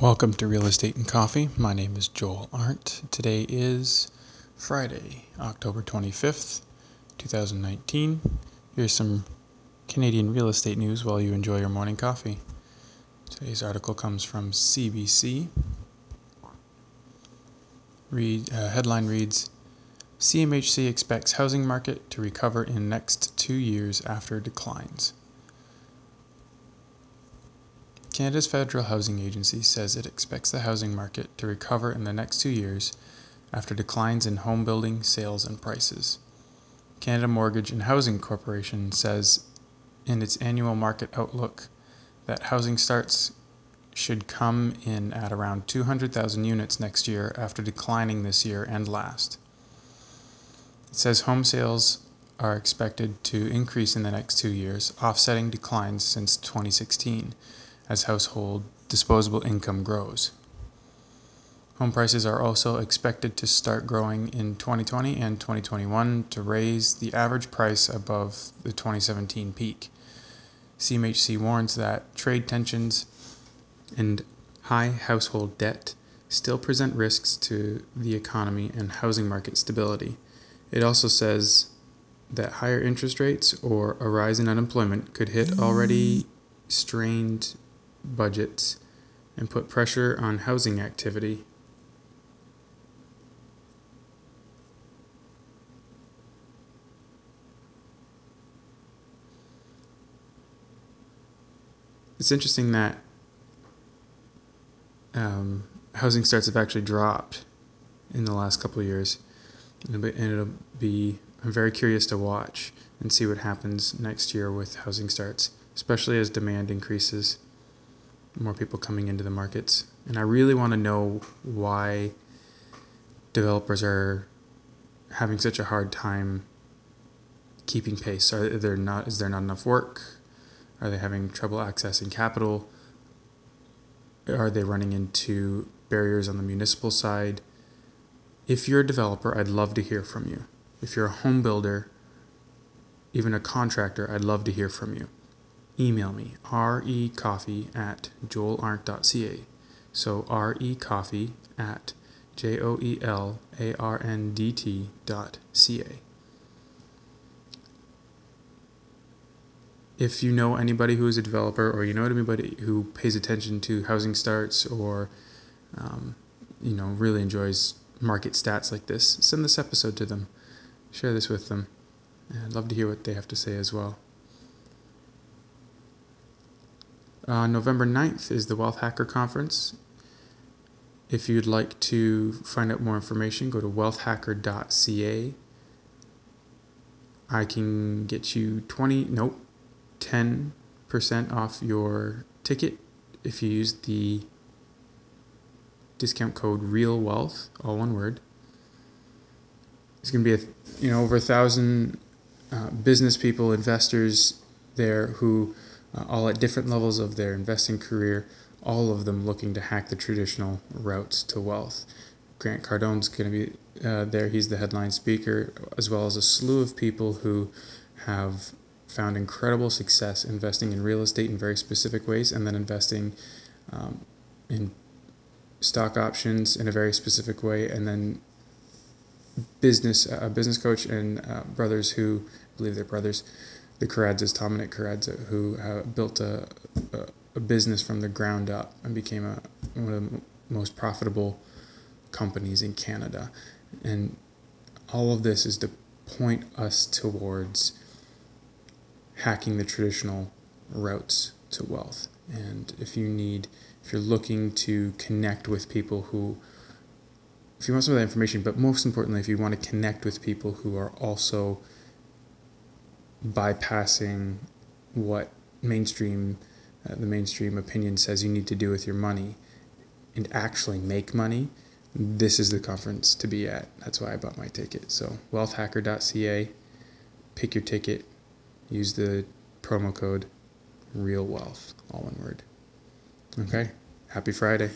Welcome to Real Estate and Coffee. My name is Joel Arndt. Today is Friday, October 25th, 2019. Here's some Canadian real estate news while you enjoy your morning coffee. Today's article comes from CBC. Read, uh, headline reads CMHC expects housing market to recover in next two years after declines. Canada's Federal Housing Agency says it expects the housing market to recover in the next two years after declines in home building sales and prices. Canada Mortgage and Housing Corporation says in its annual market outlook that housing starts should come in at around 200,000 units next year after declining this year and last. It says home sales are expected to increase in the next two years, offsetting declines since 2016 as household disposable income grows. Home prices are also expected to start growing in 2020 and 2021 to raise the average price above the 2017 peak. CMHC warns that trade tensions and high household debt still present risks to the economy and housing market stability. It also says that higher interest rates or a rise in unemployment could hit already strained budgets and put pressure on housing activity. It's interesting that um, housing starts have actually dropped in the last couple of years, and it'll be I'm very curious to watch and see what happens next year with housing starts, especially as demand increases more people coming into the markets. And I really want to know why developers are having such a hard time keeping pace. Are there not is there not enough work? Are they having trouble accessing capital? Are they running into barriers on the municipal side? If you're a developer, I'd love to hear from you. If you're a home builder, even a contractor, I'd love to hear from you email me recoffee at joelarndt.ca. So recoffee at j o e l a r n d t dot c a. If you know anybody who is a developer, or you know anybody who pays attention to housing starts, or um, you know really enjoys market stats like this, send this episode to them. Share this with them. I'd love to hear what they have to say as well. Uh, November 9th is the Wealth Hacker Conference. If you'd like to find out more information, go to wealthhacker.ca. I can get you 20, nope, 10% off your ticket if you use the discount code Real Wealth, all one word. It's going to be a, you know over a thousand uh, business people, investors there who uh, all at different levels of their investing career, all of them looking to hack the traditional routes to wealth. Grant Cardone's going to be uh, there. He's the headline speaker, as well as a slew of people who have found incredible success investing in real estate in very specific ways and then investing um, in stock options in a very specific way and then business a business coach and uh, brothers who I believe they're brothers the Karadzas, Tom and Karadza, who uh, built a, a, a, business from the ground up and became a, one of the most profitable companies in Canada. And all of this is to point us towards hacking the traditional routes to wealth. And if you need, if you're looking to connect with people who, if you want some of that information, but most importantly, if you want to connect with people who are also bypassing what mainstream uh, the mainstream opinion says you need to do with your money and actually make money this is the conference to be at. That's why i bought my ticket. So wealthhacker.ca pick your ticket use the promo code real wealth all one word. Okay? Happy friday